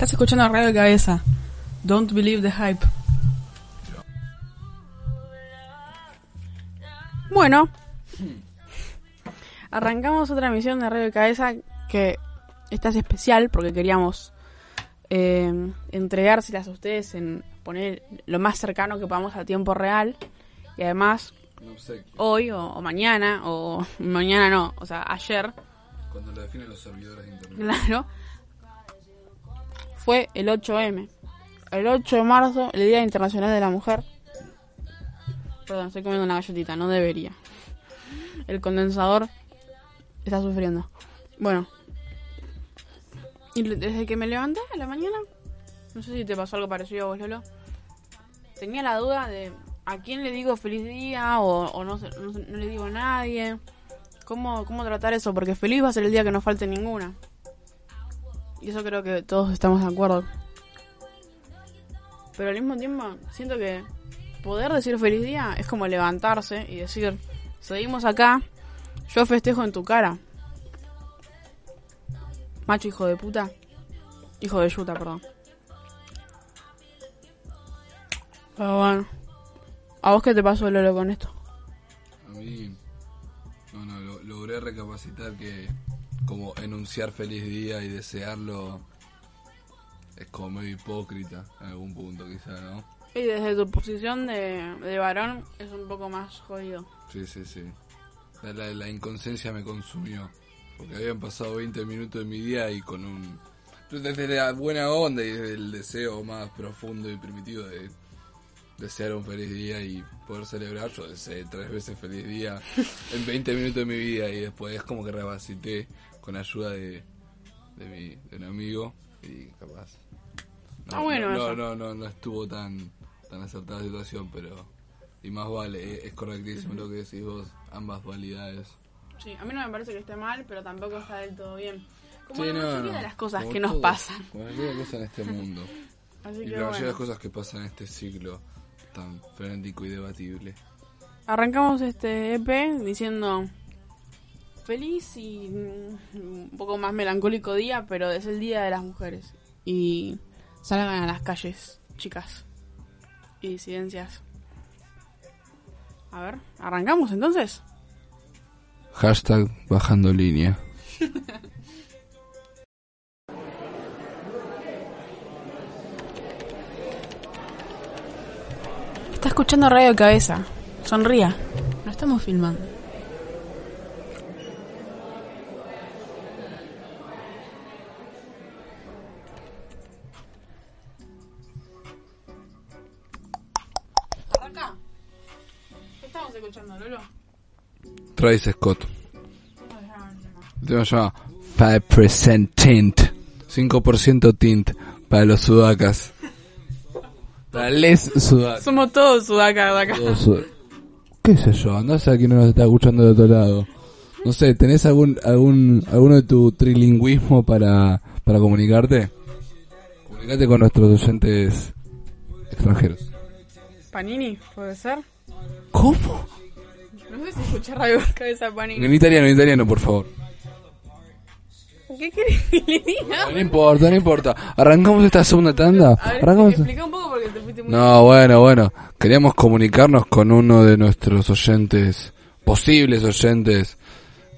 Estás escuchando Radio Cabeza. Don't believe the hype. Bueno, arrancamos otra emisión de Radio Cabeza que esta es especial porque queríamos eh, entregárselas a ustedes en poner lo más cercano que podamos a tiempo real y además hoy o, o mañana o mañana no, o sea ayer Cuando lo definen los servidores de internet. Claro. Fue el 8M. El 8 de marzo, el Día Internacional de la Mujer. Perdón, estoy comiendo una galletita, no debería. El condensador está sufriendo. Bueno. Y desde que me levanté a la mañana, no sé si te pasó algo parecido a vos, Lolo. Tenía la duda de a quién le digo feliz día o, o no, no no le digo a nadie. ¿Cómo, ¿Cómo tratar eso? Porque feliz va a ser el día que no falte ninguna. Y eso creo que todos estamos de acuerdo. Pero al mismo tiempo, siento que poder decir feliz día es como levantarse y decir, seguimos acá, yo festejo en tu cara. Macho hijo de puta. Hijo de yuta, perdón. Pero bueno. ¿A vos qué te pasó, Lolo, con esto? A mí, no, no, lo- logré recapacitar que como enunciar feliz día y desearlo es como medio hipócrita en algún punto quizá, ¿no? Y desde tu posición de, de varón es un poco más jodido. Sí, sí, sí. La, la- la inconsciencia me consumió. Porque habían pasado 20 minutos de mi día y con un... Desde la buena onda y desde el deseo más profundo y primitivo de desear un feliz día y poder celebrar, yo deseé tres veces feliz día en 20 minutos de mi vida y después como que recapacité con ayuda de, de, mi, de un amigo y capaz... No, Ah, bueno, no, no, no, no estuvo tan, tan acertada la situación, pero... Y más vale, es- es correctísimo lo que decís vos, ambas dualidades. Sí, a mí no me parece que esté mal, pero tampoco está del todo bien. Como Sí, la mayoría de las cosas Como que nos pasan. Como la mayoría de cosas en este mundo. Así y que la mayoría de las cosas que pasan en este siglo tan frenético y debatible. Arrancamos este EP diciendo feliz y mm, un poco más melancólico día, pero es el Día de las Mujeres. Y salgan a las calles, chicas. Y disidencias. A ver, ¿arrancamos entonces? Hashtag bajando línea. Está escuchando Radio Cabeza. Sonría. No estamos filmando. Travis Scott. El tema se llama 5% tint. 5% tint para los sudacas. Para les sudacas. Somos todos sudacas de acá. Todos sud- ¿Qué sé yo? Andás a quien no nos está escuchando de otro lado. No sé, ¿tenés algún, algún, alguno de tu trilingüismo para, para comunicarte? Comunicate con nuestros oyentes extranjeros. Panini, ¿puede ser? ¿Cómo? No sé si Radio Cabeza. En italiano, en italiano, por favor. ¿Qué querés que le diga? No importa, no importa. Arrancamos esta segunda tanda. A ver, Arrancamos. explica un poco porque te fuiste muy... No, bueno, bueno. Queríamos comunicarnos con uno de nuestros oyentes, posibles oyentes,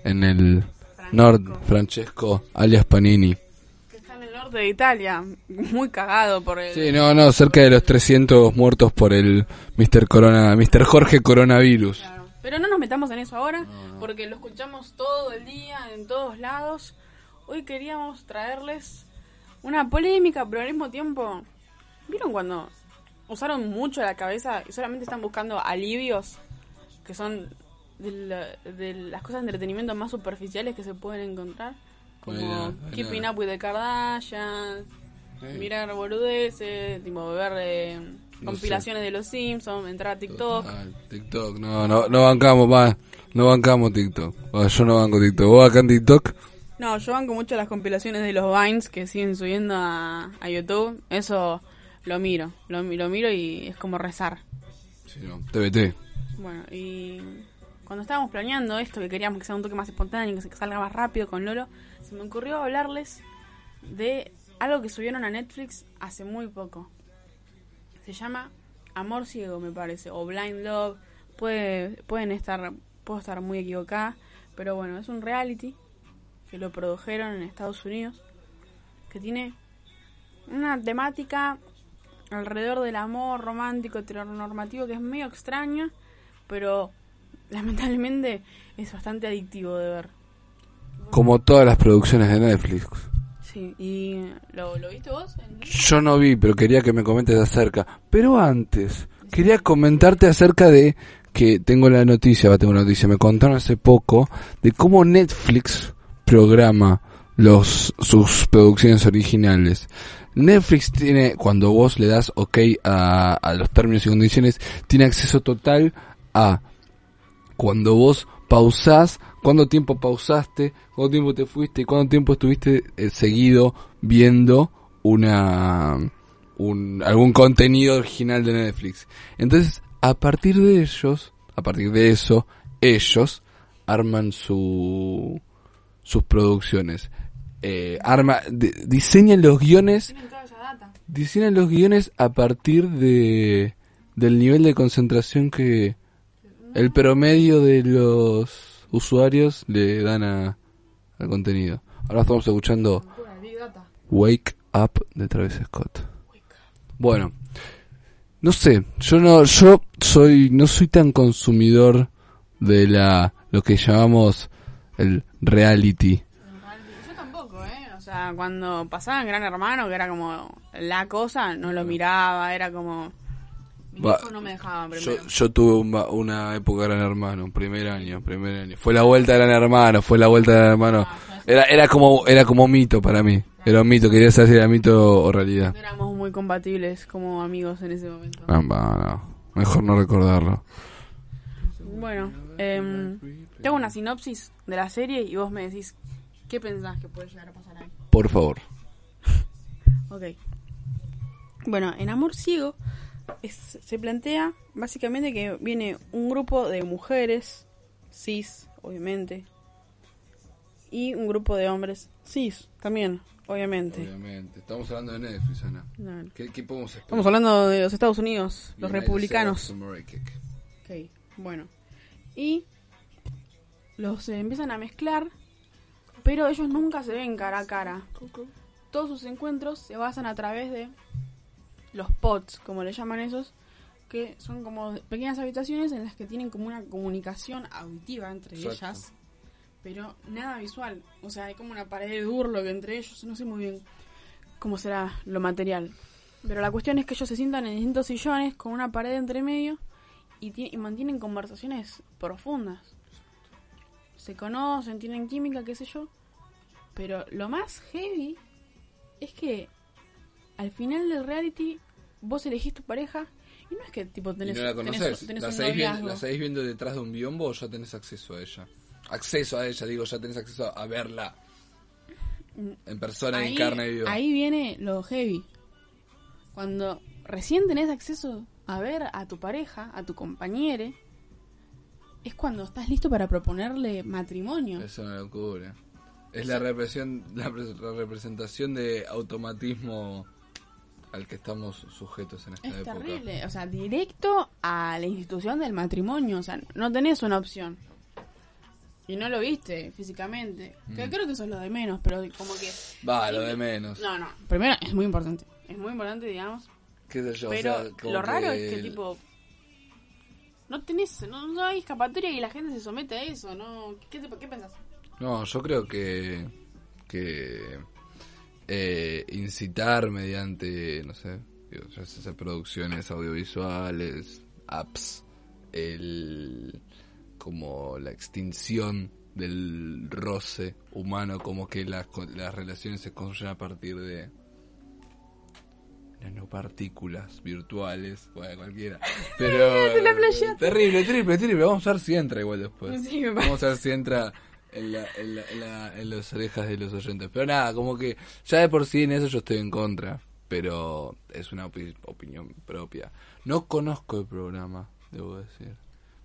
en el Nord, Francesco, alias Panini. Que está en el norte de Italia. Muy cagado por el... Sí, no, no, cerca de los 300 muertos por el Mr. Corona, Mr. Jorge Coronavirus. Claro. Pero no nos metamos en eso ahora, porque lo escuchamos todo el día, en todos lados. Hoy queríamos traerles una polémica, pero al mismo tiempo... ¿Vieron cuando usaron mucho la cabeza y solamente están buscando alivios? Que son de, la- de las cosas de entretenimiento más superficiales que se pueden encontrar. Como Bueno, Keeping bueno. Up with the Kardashians, Sí. mirar boludeces, tipo ver eh, compilaciones de los Simpsons, entrar a TikTok. TikTok, no, no, no bancamos, va. No bancamos TikTok. Va, yo no banco TikTok. ¿Vos acá en TikTok? No, yo banco mucho las compilaciones de los Vines que siguen subiendo a, a YouTube. Eso lo miro, lo, lo miro y es como rezar. Sí, no. TBT. Bueno, y cuando estábamos planeando esto, que queríamos que sea un toque más espontáneo, que salga más rápido con Lolo, se me ocurrió hablarles de algo que subieron a Netflix hace muy poco. Se llama Amor Ciego, me parece, o Blind Love. Puede, pueden estar, puedo estar muy equivocada, pero bueno, es un reality que lo produjeron en Estados Unidos, que tiene una temática alrededor del amor romántico heteronormativo que es medio extraña, pero lamentablemente es bastante adictivo de ver. Como todas las producciones de Netflix. Sí, ¿y lo, viste vos? Yo no vi, pero quería que me comentes acerca. Pero antes, quería comentarte acerca de que tengo la noticia, va, tengo una noticia, me contaron hace poco de cómo Netflix programa los sus producciones originales. Netflix tiene, cuando vos le das ok a, a los términos y condiciones, tiene acceso total a cuando vos pausás, cuánto tiempo pausaste, cuánto tiempo te fuiste cuánto tiempo estuviste eh, seguido viendo una un, algún contenido original de Netflix. Entonces, a partir de ellos, a partir de eso, ellos arman su sus producciones. Eh, arma, di- diseñan los guiones diseñan los guiones a partir de del nivel de concentración que el promedio de los usuarios le dan a, al contenido. Ahora estamos escuchando. Wake Up de Travis Scott. Bueno, no sé, yo no yo soy no soy tan consumidor de la lo que llamamos el reality. Yo tampoco, ¿eh? O sea, cuando pasaba en Gran Hermano, que era como la cosa, no lo miraba, era como... Va, no me Yo, yo tuve una, una época Gran Hermano, primer año, primer año. Fue la vuelta de Gran Hermano, fue la vuelta de Gran Hermano. Era, era como, era como mito para mí. Era un mito, quería saber si era mito o realidad. No éramos muy compatibles como amigos en ese momento. Ah, no. Mejor no recordarlo. Bueno, eh, tengo una sinopsis de la serie y vos me decís qué pensás que puede llegar a pasar ahí. Por favor. Ok. Bueno, en Amor Ciego es- se plantea básicamente que viene un grupo de mujeres cis, obviamente, y un grupo de hombres cis, también, obviamente. Obviamente. Estamos hablando de Netflix, Ana. Claro. ¿Qué, qué podemos esperar? Estamos hablando de los Estados Unidos, los United republicanos. Ok, bueno. Y los eh, empiezan a mezclar, pero ellos nunca se ven cara a cara. Todos sus encuentros se basan a través de los pods, como le llaman esos, que son como pequeñas habitaciones en las que tienen como una comunicación auditiva entre Exacto. ellas, pero nada visual. O sea, hay como una pared de burlo que entre ellos, no sé muy bien cómo será lo material. Pero la cuestión es que ellos se sientan en distintos sillones con una pared entre medio y, y mantienen conversaciones profundas. Se conocen, tienen química, qué sé yo. Pero lo más heavy es que al final del reality vos elegís tu pareja y no es que tipo Y tenés, no la tenés- conoces. tenés la, seguís viendo, la seguís viendo detrás de un biombo o ya tenés acceso a ella. Acceso a ella, digo, ya tenés acceso a verla. En persona, en ahí, carne viva. ahí viene lo heavy. Cuando recién tenés acceso a ver a tu pareja, a tu compañere, es cuando estás listo para proponerle matrimonio. Es una locura. Es la, represión, la, pres- la representación de automatismo al que estamos sujetos en esta Es época. terrible, o sea, directo a la institución del matrimonio, o sea, no tenés una opción. Y no lo viste físicamente. Que creo que eso es lo de menos, pero como que... Mm. Va, lo de menos. No, no, primero es muy importante. Es muy importante, digamos. ¿Qué sé yo? o pero sea, como lo raro que es que, tipo... No tenés, no, no hay escapatoria y la gente se somete a eso, ¿no? ¿Qué, te, qué pensás? No, yo creo que... que eh, incitar mediante, no sé, producciones audiovisuales, apps, el como la extinción del roce humano, como que las, las relaciones se construyen a partir de nanopartículas virtuales, bueno, cualquiera. Pero terrible, terrible, terrible. Vamos a ver si entra igual después. Sí, Vamos a ver si entra en, la, en, la, en, la- en las orejas de los oyentes. Pero nada, como que ya de por sí en eso yo estoy en contra. Pero es una opi- opinión propia. No conozco el programa, debo decir.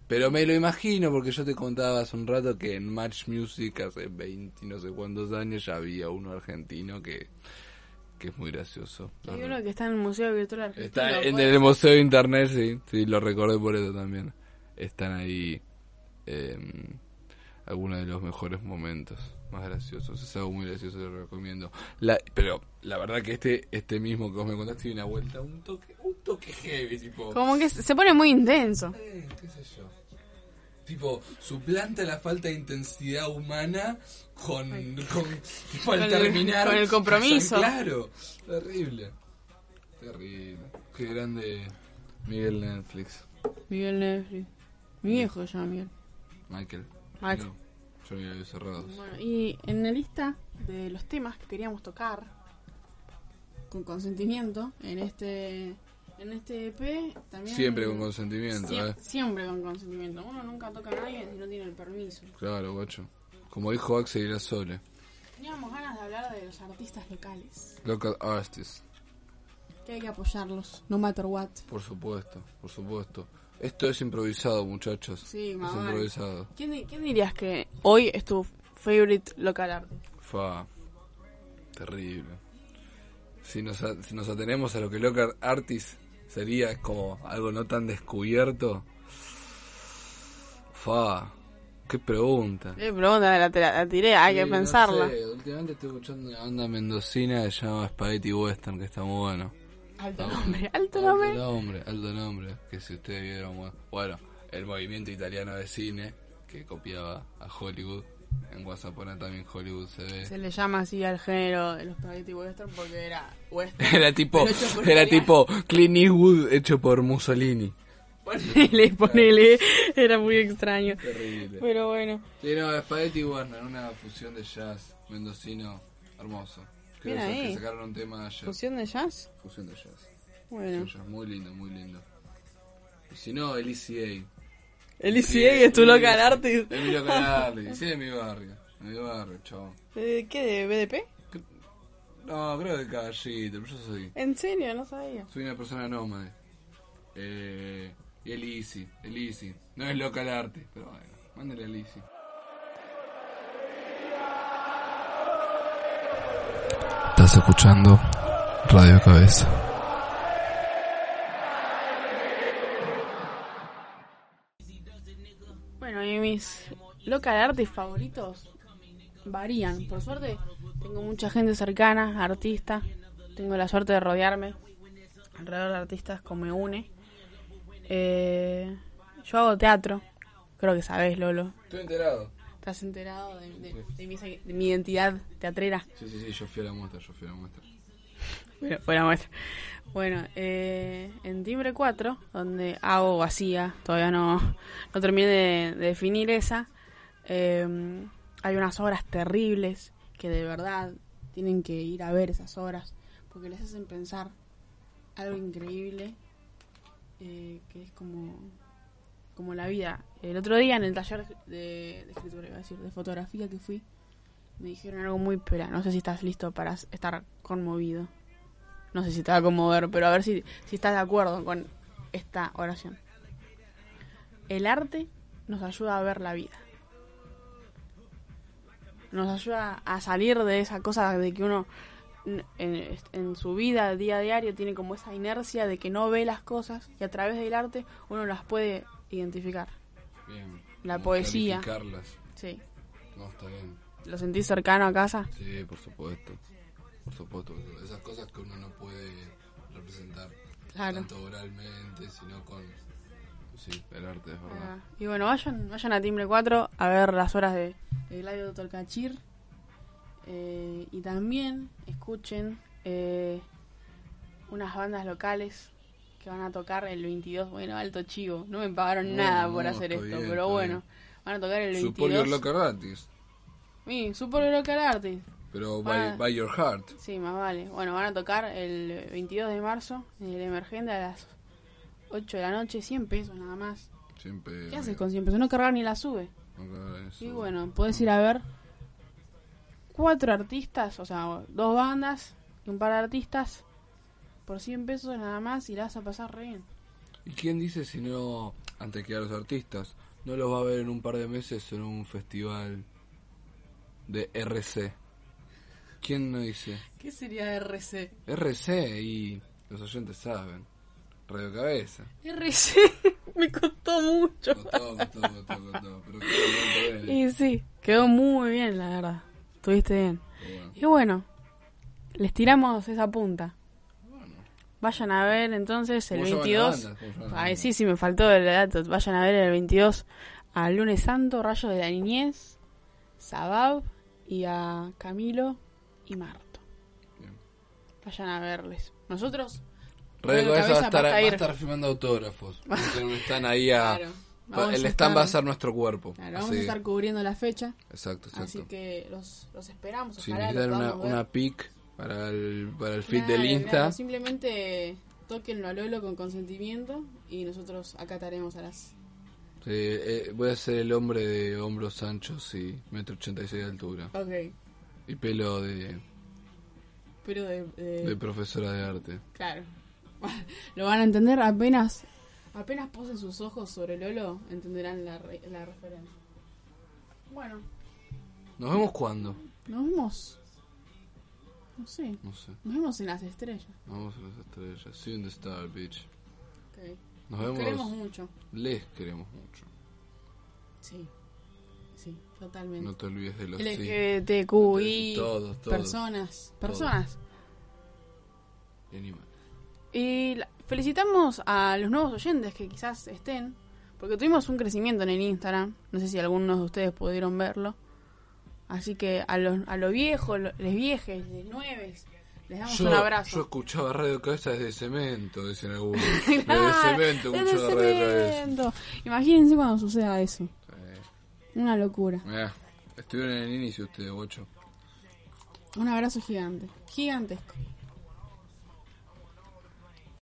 Pero me lo imagino porque yo te contaba hace un rato que en Match Music hace 20 y no sé cuántos años ya había uno argentino que, que es muy gracioso. Hay uno que está en el Museo Virtual Argentino. Está en el Museo de Internet, sí, sí, lo recordé por eso también. Están ahí eh, algunos de los mejores momentos, más graciosos. Es algo muy gracioso, lo recomiendo. La, pero la verdad que este este mismo que vos me contaste tiene una vuelta, un toque, un toque heavy, tipo... Como que se pone muy intenso. eh, qué sé yo. Tipo, suplanta la falta de intensidad humana con, con tipo, al Con el- terminar. con el compromiso. Claro, terrible. Terrible. Qué grande Miguel Netflix. Miguel Netflix. Mi viejo llama Miguel. Michael. Michael. No, yo cerrados. Bueno, y en la lista de los temas que queríamos tocar con consentimiento en este en este EP también Siempre con consentimiento, Sie- eh. siempre con consentimiento. Uno nunca toca a nadie si no tiene el permiso. Claro, guacho. Como dijo Axel Irasole. Teníamos ganas de hablar de los artistas locales. Local artists. Que hay que apoyarlos, no matter what. Por supuesto, por supuesto. Esto es improvisado, muchachos. Sí, es más vale. improvisado. ¿Quién, quién dirías que hoy es tu favorite local artist? Fa. Terrible. Si nos, a- si nos atenemos a lo que Local Artist sería como algo no tan descubierto. Fa. Qué pregunta. Eh, pregunta, la, la- la tiré, hay Sí, que no pensarla. sé, Últimamente estoy escuchando una banda mendocina que se llama Spaghetti Western, que está muy bueno. Alto nombre, alto Alto nombre. nombre, alto nombre. Que si ustedes vieron, bueno, el movimiento italiano de cine que copiaba a Hollywood. En WhatsApp también Hollywood se ve. Se le llama así al género de los spaghetti western porque era western. Era tipo, era italiano. tipo Clint Eastwood hecho por Mussolini. Ponele, ponele. Era muy extraño. Terrible. Pero bueno. Sí, no, Spaghetti Warner, una fusión de jazz mendocino hermoso. Bien esos ahí. que sacaron un tema ayer. ¿Fusión de jazz? Fusión de jazz. Bueno. Un jazz muy lindo, muy lindo. Y si no, el ECA. El ICA es tu local artist. Es mi local artist. Sí, de mi barrio. De mi barrio, chavo. Eh, ¿Qué? ¿De BDP? No, creo que caballito, pero yo soy. ¿En serio? No sabía. Soy una persona nómade. Eh, y el Easy, el Easy. No es local arte, pero bueno, mándale al Easy. Estás escuchando Radio Cabeza. Bueno, y mis local artists favoritos varían. Por suerte, tengo mucha gente cercana, artista. Tengo la suerte de rodearme alrededor de artistas como me une. Eh, yo hago teatro. Creo que sabes, Lolo. Estoy enterado. ¿Estás enterado de, de- de mi, de mi identidad teatrera? Sí, sí, sí, yo fui a la muestra, yo fui a la muestra. Bueno, fuera muestra. Bueno, eh, en Timbre 4, donde hago o hacía, todavía no, no terminé de, de definir esa, eh, hay unas obras terribles que de verdad tienen que ir a ver esas obras, porque les hacen pensar algo increíble, eh, que es como, como la vida. El otro día en el taller de, de escritura, de fotografía que fui, me dijeron algo muy pera. No sé si estás listo para estar conmovido. No sé si te va a conmover, pero a ver si, si estás de acuerdo con esta oración. El arte nos ayuda a ver la vida. Nos ayuda a salir de esa cosa de que uno en su vida, día a diario, tiene como esa inercia de que no ve las cosas y a través del arte uno las puede identificar. Bien. La poesía. Sí. No, está bien. ¿Lo sentís cercano a casa? Sí, por supuesto. Por supuesto. Esas cosas que uno no puede representar. Claro. Tanto oralmente, sino con... Sí, el arte, es verdad. Ah, Y bueno, vayan, vayan a Timbre 4 a ver las horas de, de Gladio Tolcachir. Eh, y también escuchen eh, unas bandas locales que van a tocar el 22. Bueno, alto chivo. No me pagaron Bueno, nada por no, hacer esto, bien, pero bueno. bien. Van a tocar el 22. Superior Local Artist. Sí, Super Local Artist. Pero by, by your heart. Sí, más vale. Bueno, van a tocar el 22 de marzo en el Emergente a las 8 de la noche, 100 pesos nada más. Siempre. ¿Qué haces con 100 pesos? No cargar ni la sube. Eso. Y bueno, puedes ir a ver cuatro artistas, o sea, dos bandas y un par de artistas por 100 pesos nada más y la vas a pasar re bien. ¿Y quién dice si no, antes que a los artistas, no los va a ver en un par de meses en un festival de RC? ¿Quién no dice? ¿Qué sería RC? RC y los oyentes saben. Radio Cabeza. RC me costó mucho. Costó, costó, costó, costó. Pero quedó bien. Y sí, quedó muy bien, la verdad. Estuviste bien. Bueno. Y bueno, les tiramos esa punta. Vayan a ver entonces el ¿Cómo llaman la 22. banda? ¿Cómo llaman la Ay, sí, sí, me faltó el dato. Vayan a ver el 22 a Lunes Santo, Rayo de la Niñez, Sabab y a Camilo y Marto. Bien. Vayan a verles. Nosotros, Radio Cabeza va a estar, va a estar firmando autógrafos. están ahí a... claro, vamos el stand va a ser nuestro cuerpo. claro, vamos a estar cubriendo la fecha. Exacto, exacto. Así que los, los esperamos. Si necesitan una, ver. una pic para el, para el feed Claro, del Insta, claro, simplemente tóquenlo a Lolo con consentimiento y nosotros acataremos a las... sí, eh, voy a ser el hombre de hombros anchos y metro ochenta y seis de altura. Ok, Y pelo de, pero de... de- de profesora de arte. Claro. Lo van a entender apenas... Apenas posen sus ojos sobre Lolo, entenderán la, re- la referencia. Bueno, ¿Nos vemos cuándo? nos vemos... No sé, No sé. nos vemos en las estrellas. Nos vemos en las estrellas. See you in the star, bitch. Nos Nos queremos vemos. mucho. Les queremos mucho. Sí, sí, totalmente. No te olvides de los Todos, todos. personas, personas. Y animales. Y la- felicitamos a los nuevos oyentes que quizás estén, porque tuvimos un crecimiento en el Instagram. No sé si algunos de ustedes pudieron verlo. Así que a los a lo viejos, los viejes, los nueves, les damos Yo, un abrazo. yo escuchaba Radio Cabeza desde cemento, dicen algunos. Claro, desde cemento desde escuchaba Radio Cabeza. cemento. Imagínense cuando suceda eso. Eh, Una locura. mirá, estuvieron en el inicio ustedes, guacho. Un abrazo gigante. Gigantesco.